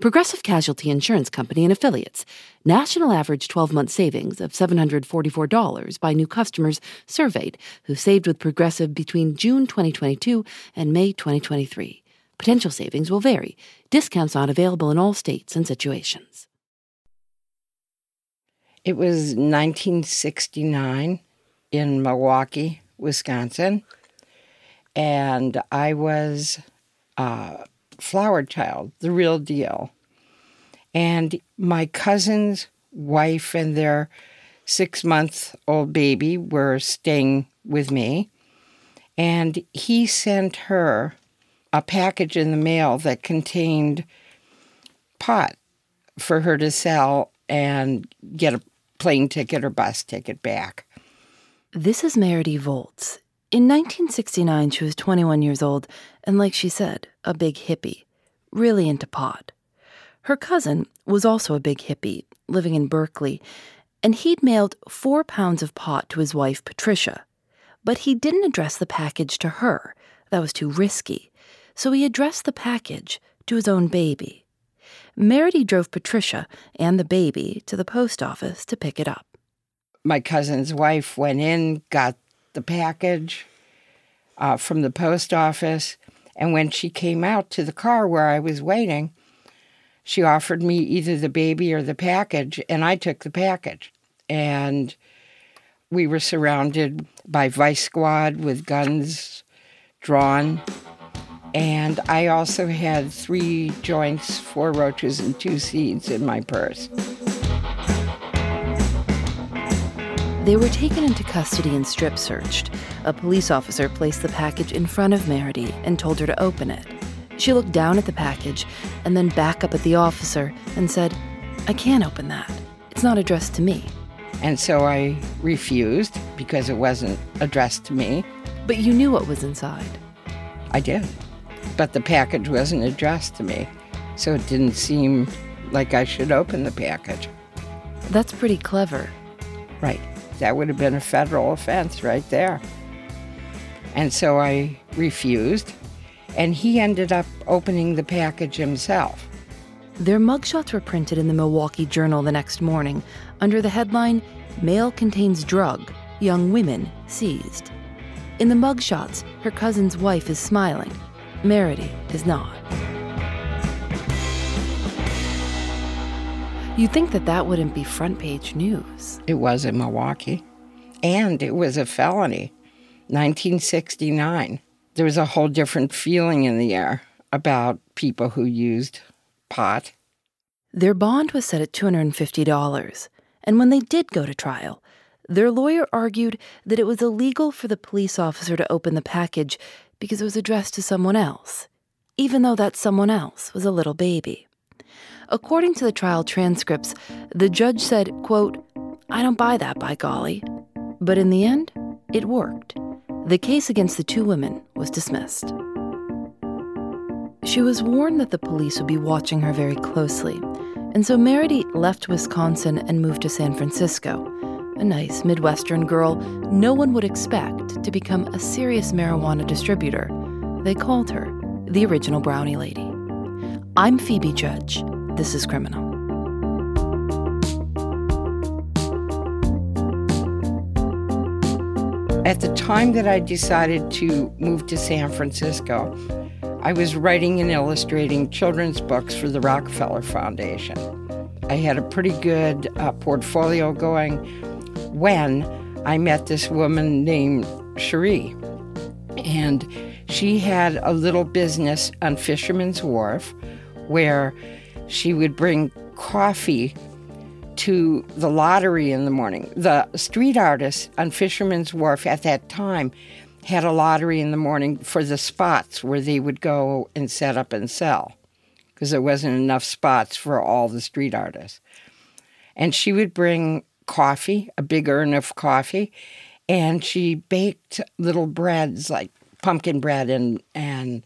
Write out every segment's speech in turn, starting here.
Progressive Casualty Insurance Company and Affiliates. National average 12 month savings of $744 by new customers surveyed who saved with Progressive between June 2022 and May 2023. Potential savings will vary. Discounts not available in all states and situations. It was 1969 in Milwaukee, Wisconsin, and I was uh, flower child, the real deal. And my cousin's wife and their six month old baby were staying with me. And he sent her a package in the mail that contained pot for her to sell and get a plane ticket or bus ticket back. This is Meredy Volz. In 1969, she was 21 years old, and like she said, a big hippie, really into pot. Her cousin was also a big hippie, living in Berkeley, and he'd mailed four pounds of pot to his wife, Patricia. But he didn't address the package to her. That was too risky. So he addressed the package to his own baby. Meredy drove Patricia and the baby to the post office to pick it up. My cousin's wife went in, got the package uh, from the post office. And when she came out to the car where I was waiting, she offered me either the baby or the package, and I took the package. And we were surrounded by vice squad with guns drawn. And I also had three joints, four roaches, and two seeds in my purse. They were taken into custody and strip searched. A police officer placed the package in front of Meredy and told her to open it. She looked down at the package and then back up at the officer and said, I can't open that. It's not addressed to me. And so I refused because it wasn't addressed to me. But you knew what was inside. I did. But the package wasn't addressed to me. So it didn't seem like I should open the package. That's pretty clever. Right. That would have been a federal offense right there. And so I refused, and he ended up opening the package himself. Their mugshots were printed in the Milwaukee Journal the next morning under the headline Mail Contains Drug, Young Women Seized. In the mugshots, her cousin's wife is smiling. Meredy is not. You'd think that that wouldn't be front page news. It was in Milwaukee, and it was a felony. 1969. There was a whole different feeling in the air about people who used pot. Their bond was set at $250, and when they did go to trial, their lawyer argued that it was illegal for the police officer to open the package because it was addressed to someone else, even though that someone else was a little baby. According to the trial transcripts, the judge said, quote, I don't buy that, by golly. But in the end, it worked. The case against the two women was dismissed. She was warned that the police would be watching her very closely, and so Meredy left Wisconsin and moved to San Francisco, a nice Midwestern girl no one would expect to become a serious marijuana distributor. They called her the original Brownie Lady. I'm Phoebe Judge. This is Criminal. At the time that I decided to move to San Francisco, I was writing and illustrating children's books for the Rockefeller Foundation. I had a pretty good uh, portfolio going when I met this woman named Cherie. And she had a little business on Fisherman's Wharf where she would bring coffee to the lottery in the morning. The street artists on Fisherman's Wharf at that time had a lottery in the morning for the spots where they would go and set up and sell because there wasn't enough spots for all the street artists. And she would bring coffee, a big urn of coffee, and she baked little breads like pumpkin bread and and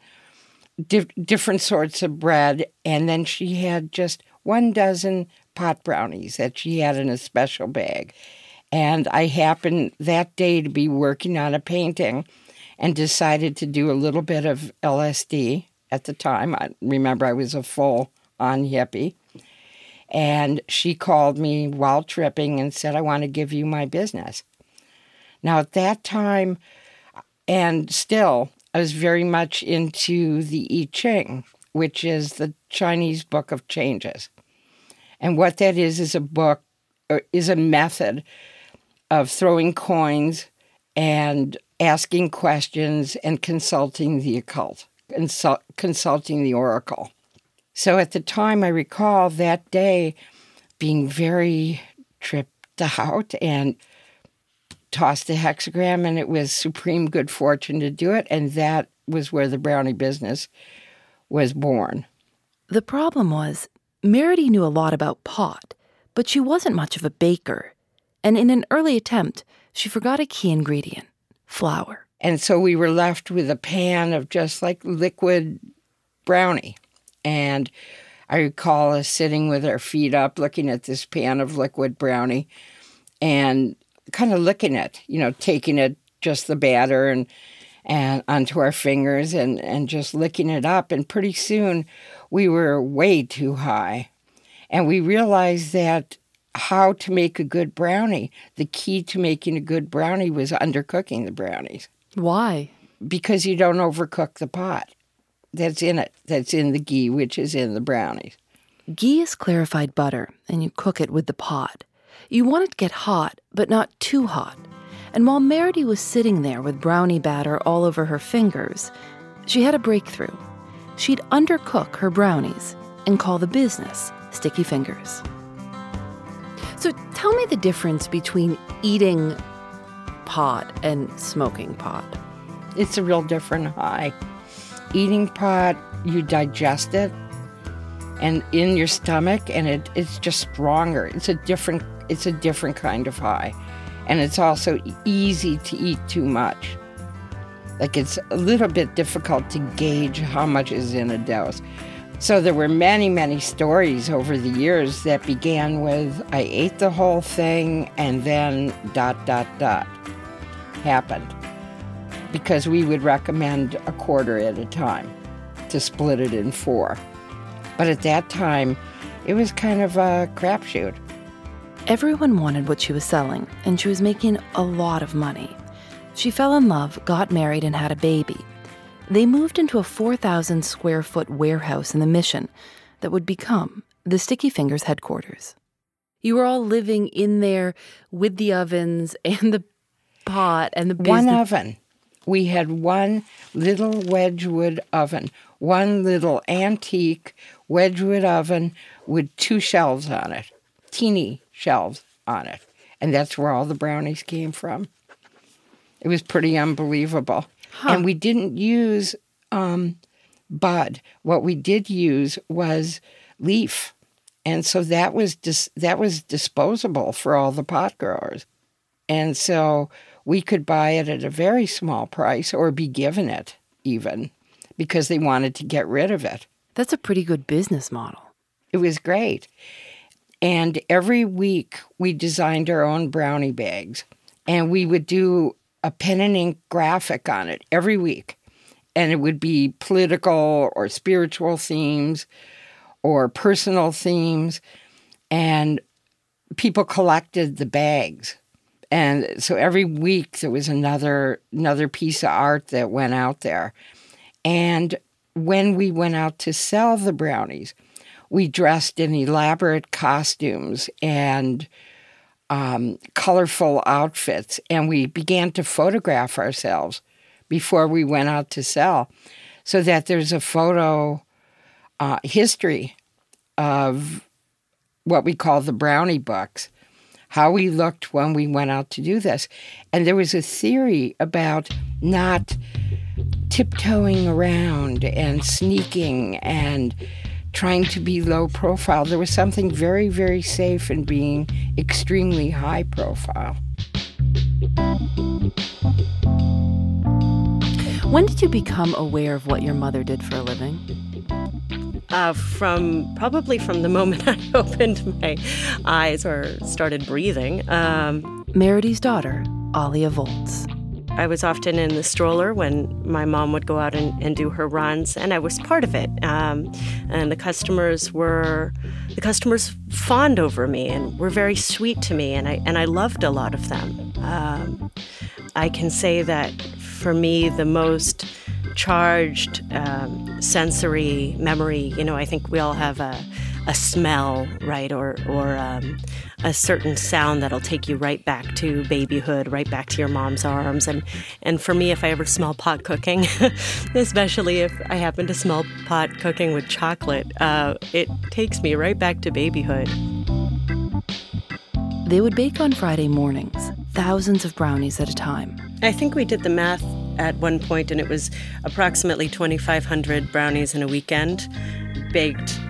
di- different sorts of bread. And then she had just one dozen pot brownies that she had in a special bag. And I happened that day to be working on a painting and decided to do a little bit of LSD at the time. I remember I was a full on hippie. And she called me while tripping and said, I want to give you my business. Now, at that time, and still, I was very much into the I Ching, which is the Chinese Book of Changes. And what that is is a book, or is a method of throwing coins and asking questions and consulting the occult, consult, consulting the oracle. So at the time, I recall that day being very tripped out and tossed the hexagram, and it was supreme good fortune to do it. And that was where the brownie business was born. The problem was, Meredy knew a lot about pot, but she wasn't much of a baker and in an early attempt, she forgot a key ingredient flour. And so we were left with a pan of just like liquid brownie. And I recall us sitting with our feet up, looking at this pan of liquid brownie and kind of licking it, you know, taking it, just the batter and and onto our fingers and, and just licking it up. And pretty soon we were way too high. And we realized that how to make a good brownie. The key to making a good brownie was undercooking the brownies. Why? Because you don't overcook the pot. That's in it. That's in the ghee, which is in the brownies. Ghee is clarified butter, and you cook it with the pot. You want it to get hot, but not too hot. And while Meredy was sitting there with brownie batter all over her fingers, she had a breakthrough. She'd undercook her brownies and call the business Sticky Fingers. So tell me the difference between eating pot and smoking pot. It's a real different high. Eating pot, you digest it and in your stomach and it, it's just stronger. It's a different it's a different kind of high. And it's also easy to eat too much. Like it's a little bit difficult to gauge how much is in a dose. So there were many, many stories over the years that began with I ate the whole thing and then dot, dot, dot happened. Because we would recommend a quarter at a time to split it in four. But at that time, it was kind of a crapshoot. Everyone wanted what she was selling, and she was making a lot of money. She fell in love, got married, and had a baby. They moved into a 4,000 square foot warehouse in the Mission that would become the Sticky Fingers headquarters. You were all living in there with the ovens and the pot and the business. One oven. We had one little Wedgewood oven, one little antique Wedgewood oven with two shelves on it, teeny shelves on it. And that's where all the brownies came from. It was pretty unbelievable. Huh. And we didn't use um, bud. What we did use was leaf. And so that was dis- that was disposable for all the pot growers. And so we could buy it at a very small price or be given it even because they wanted to get rid of it. That's a pretty good business model. It was great. And every week we designed our own brownie bags and we would do a pen and ink graphic on it every week. And it would be political or spiritual themes or personal themes. And people collected the bags. and so every week there was another another piece of art that went out there. And when we went out to sell the brownies, we dressed in elaborate costumes and um, colorful outfits, and we began to photograph ourselves before we went out to sell, so that there's a photo uh, history of what we call the brownie books, how we looked when we went out to do this. And there was a theory about not tiptoeing around and sneaking and trying to be low profile. There was something very, very safe in being extremely high profile. When did you become aware of what your mother did for a living? Uh, from probably from the moment I opened my eyes or started breathing. Um, Meredy's daughter, Alia Volz. I was often in the stroller when my mom would go out and, and do her runs, and I was part of it. Um, and the customers were the customers fawned over me and were very sweet to me, and I and I loved a lot of them. Um, I can say that for me, the most charged um, sensory memory. You know, I think we all have a a smell, right, or or um, a certain sound that'll take you right back to babyhood, right back to your mom's arms. And and for me, if I ever smell pot cooking, especially if I happen to smell pot cooking with chocolate, uh, it takes me right back to babyhood. They would bake on Friday mornings, thousands of brownies at a time. I think we did the math at one point, and it was approximately 2,500 brownies in a weekend baked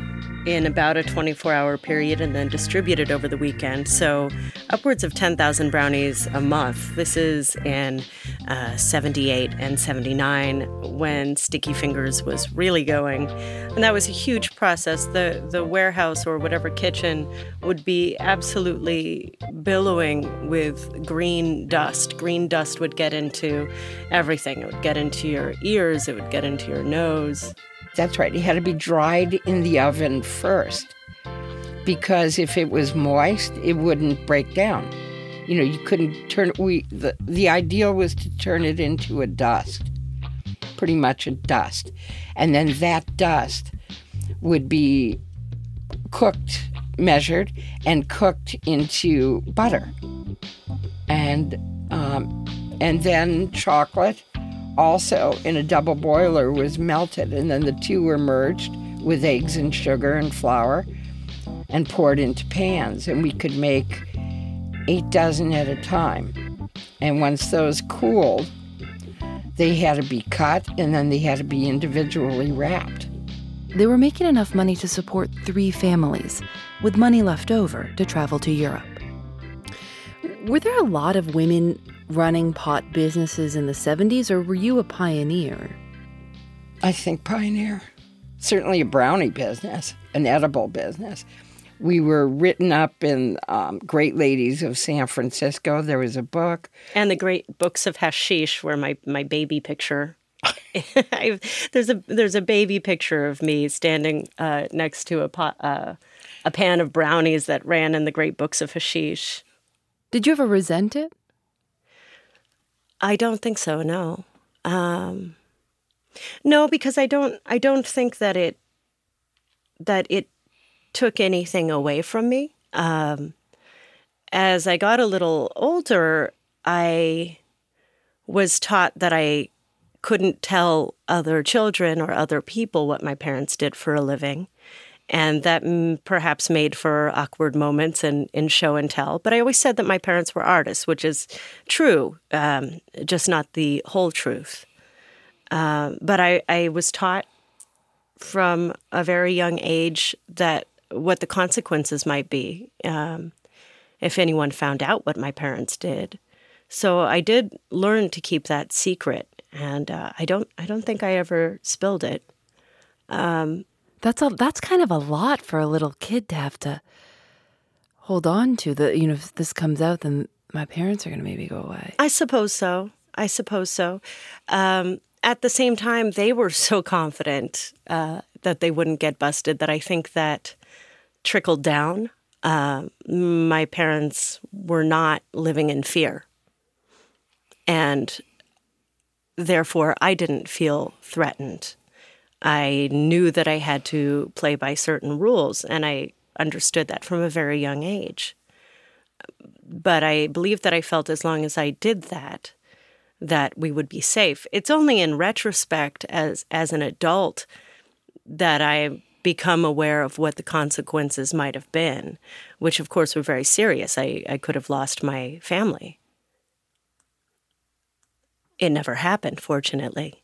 in about a 24 hour period and then distributed over the weekend. So, upwards of 10,000 brownies a month. This is in uh, 78 and 79 when Sticky Fingers was really going. And that was a huge process. The, the warehouse or whatever kitchen would be absolutely billowing with green dust. Green dust would get into everything, it would get into your ears, it would get into your nose. That's right. It had to be dried in the oven first because if it was moist, it wouldn't break down. You know, you couldn't turn we the the ideal was to turn it into a dust. Pretty much a dust. And then that dust would be cooked, measured, and cooked into butter. And um, and then chocolate also in a double boiler was melted, and then the two were merged with eggs and sugar and flour and poured into pans. And we could make eight dozen at a time. And once those cooled, they had to be cut and then they had to be individually wrapped. They were making enough money to support three families, with money left over to travel to Europe. Were there a lot of women running pot businesses in the 70s, or were you a pioneer? I think pioneer. Certainly a brownie business, an edible business. We were written up in um, Great Ladies of San Francisco. There was a book. And the Great Books of Hashish, where my, my baby picture. there's a there's a baby picture of me standing uh, next to a pot, uh, a pan of brownies that ran in the Great Books of Hashish. Did you ever resent it? I don't think so. No, um, no, because I don't. I don't think that it that it took anything away from me. Um, as I got a little older, I was taught that I couldn't tell other children or other people what my parents did for a living and that perhaps made for awkward moments in, in show and tell. But I always said that my parents were artists, which is true, um, just not the whole truth. Uh, but I, I was taught from a very young age that what the consequences might be um, if anyone found out what my parents did. So I did learn to keep that secret, and uh, I don't I don't think I ever spilled it. Um, that's a that's kind of a lot for a little kid to have to hold on to. The you know if this comes out, then my parents are going to maybe go away. I suppose so. I suppose so. Um, at the same time, they were so confident uh, that they wouldn't get busted that I think that trickled down. uh, my parents were not living in fear. And therefore, I didn't feel threatened. I knew that I had to play by certain rules, and I understood that from a very young age. But I believe that I felt as long as I did that, that we would be safe. It's only in retrospect, as as an adult, that I become aware of what the consequences might have been, which of course were very serious. I, I could have lost my family. It never happened, fortunately.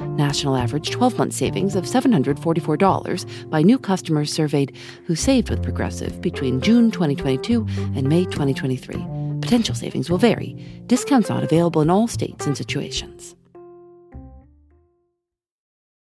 National average 12 month savings of $744 by new customers surveyed who saved with Progressive between June 2022 and May 2023. Potential savings will vary. Discounts not available in all states and situations.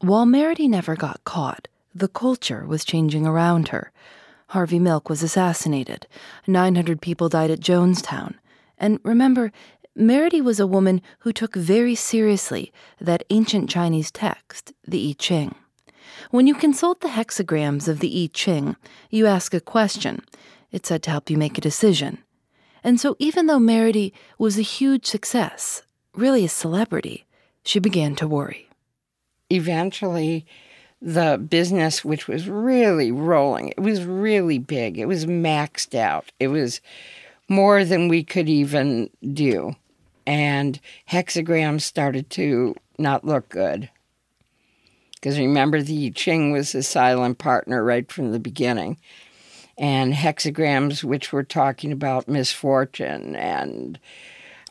While Meredy never got caught, the culture was changing around her. Harvey Milk was assassinated. 900 people died at Jonestown. And remember, Meredy was a woman who took very seriously that ancient Chinese text, the I Ching. When you consult the hexagrams of the I Ching, you ask a question. It's said to help you make a decision. And so, even though Meredy was a huge success, really a celebrity, she began to worry eventually the business, which was really rolling, it was really big. It was maxed out. It was more than we could even do. And hexagrams started to not look good. Because remember, the I Ching was a silent partner right from the beginning. And hexagrams, which were talking about misfortune, and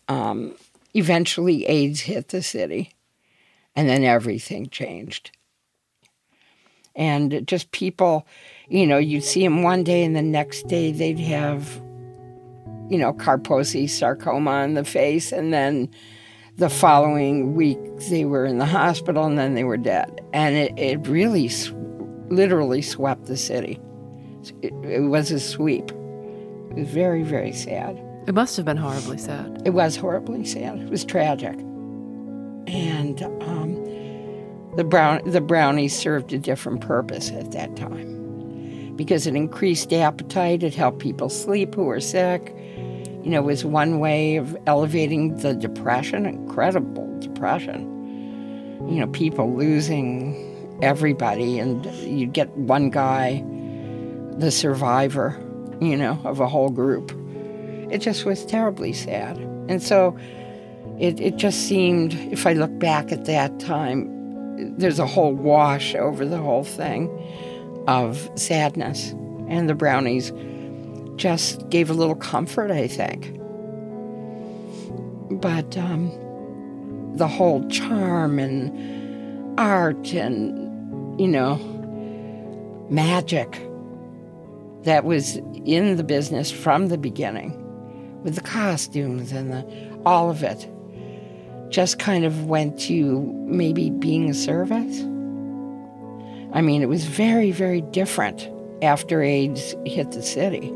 um, eventually AIDS hit the city and then everything changed. And just people, you know, you'd see them one day and the next day they'd have, you know, Kaposi sarcoma on the face. And then the following week they were in the hospital and then they were dead. And it, it really, literally swept the city. It, it was a sweep. It was very, very sad. It must have been horribly sad. It was horribly sad. It was tragic and um, the brown the brownies served a different purpose at that time because it increased appetite. It helped people sleep who were sick. You know, it was one way of elevating the depression, incredible depression. You know, people losing everybody, and you'd get one guy, the survivor, you know, of a whole group. It just was terribly sad. And so it, it just seemed, if I look back at that time, there's a whole wash over the whole thing of sadness. And the brownies just gave a little comfort, I think. But um, the whole charm and art and, you know, magic that was in the business from the beginning with the costumes and the, all of it just kind of went to maybe being a service. I mean, it was very, very different after AIDS hit the city.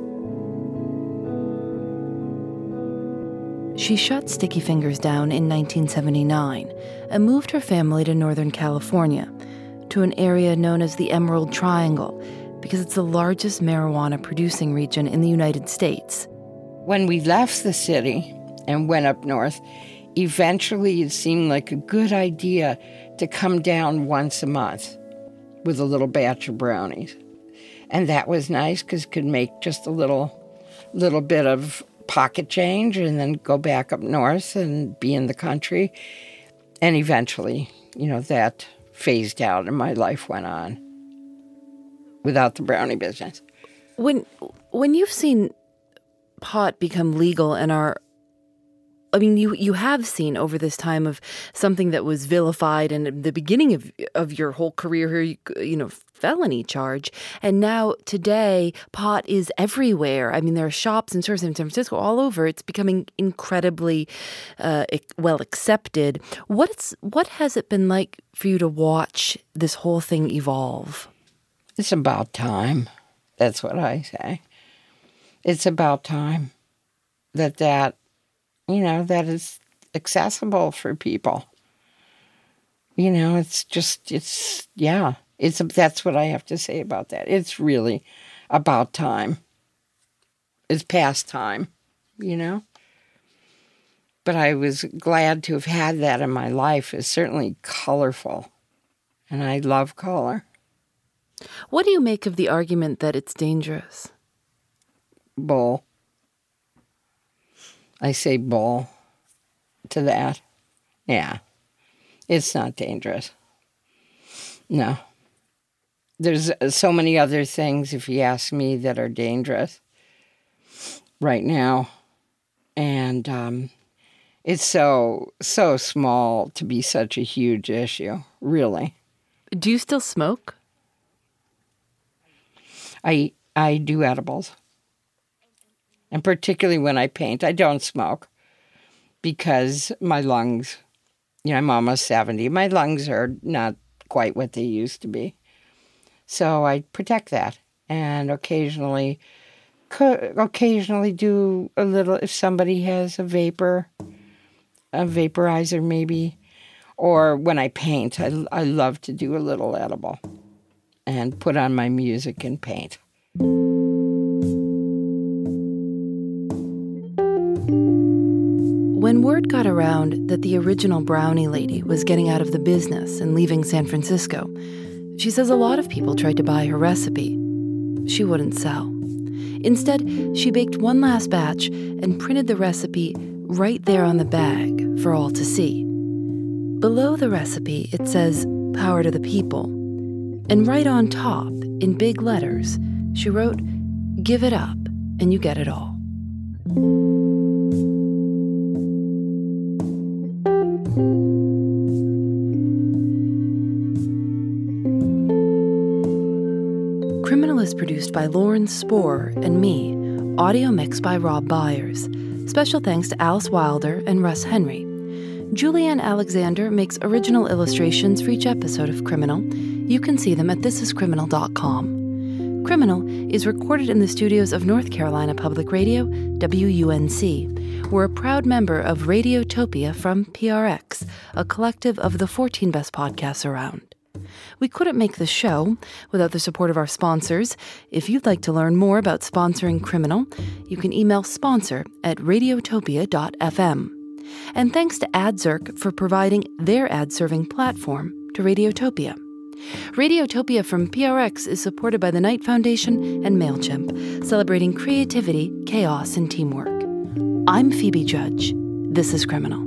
She shut Sticky Fingers down in 1979 and moved her family to Northern California, to an area known as the Emerald Triangle, because it's the largest marijuana producing region in the United States. When we left the city and went up north, eventually it seemed like a good idea to come down once a month with a little batch of brownies. And that was nice because could make just a little little bit of pocket change and then go back up north and be in the country. And eventually, you know, that phased out and my life went on without the brownie business. When when you've seen pot become legal and our I mean, you you have seen over this time of something that was vilified and the beginning of of your whole career here, you, you, know, felony charge, and now today pot is everywhere. I mean, there are shops and stores in San Francisco all over. It's becoming incredibly uh, well accepted. What's what has it been like for you to watch this whole thing evolve? It's about time. That's what I say. It's about time that that you know, that is accessible for people. You know, it's just, it's, yeah, it's, that's what I have to say about that. It's really about time. It's past time, you know? But I was glad to have had that in my life. It's certainly colorful, and I love color. What do you make of the argument that it's dangerous? Bull. I say bull to that. Yeah. It's not dangerous. No. There's uh, so many other things, if you ask me, that are dangerous right now. And um, it's so, so small to be such a huge issue, really. Do you still smoke? I, I do edibles and particularly when I paint. I don't smoke because my lungs, you know, I'm almost 70. My lungs are not quite what they used to be. So I protect that and occasionally occasionally do a little if somebody has a vapor a vaporizer maybe or when I paint I, I love to do a little edible and put on my music and paint. Word got around that the original brownie lady was getting out of the business and leaving San Francisco, she says a lot of people tried to buy her recipe. She wouldn't sell. Instead, she baked one last batch and printed the recipe right there on the bag for all to see. Below the recipe, it says, Power to the People. And right on top, in big letters, she wrote, Give it up and you get it all. By Lauren Spohr and me, audio mix by Rob Byers. Special thanks to Alice Wilder and Russ Henry. Julienne Alexander makes original illustrations for each episode of Criminal. You can see them at thisiscriminal.com. Criminal is recorded in the studios of North Carolina Public Radio, WUNC. We're a proud member of Radiotopia from PRX, a collective of the 14 best podcasts around. We couldn't make the show without the support of our sponsors. If you'd like to learn more about sponsoring Criminal, you can email sponsor at radiotopia.fm. And thanks to AdZerk for providing their ad serving platform to Radiotopia. Radiotopia from PRX is supported by the Knight Foundation and MailChimp, celebrating creativity, chaos, and teamwork. I'm Phoebe Judge. This is Criminal.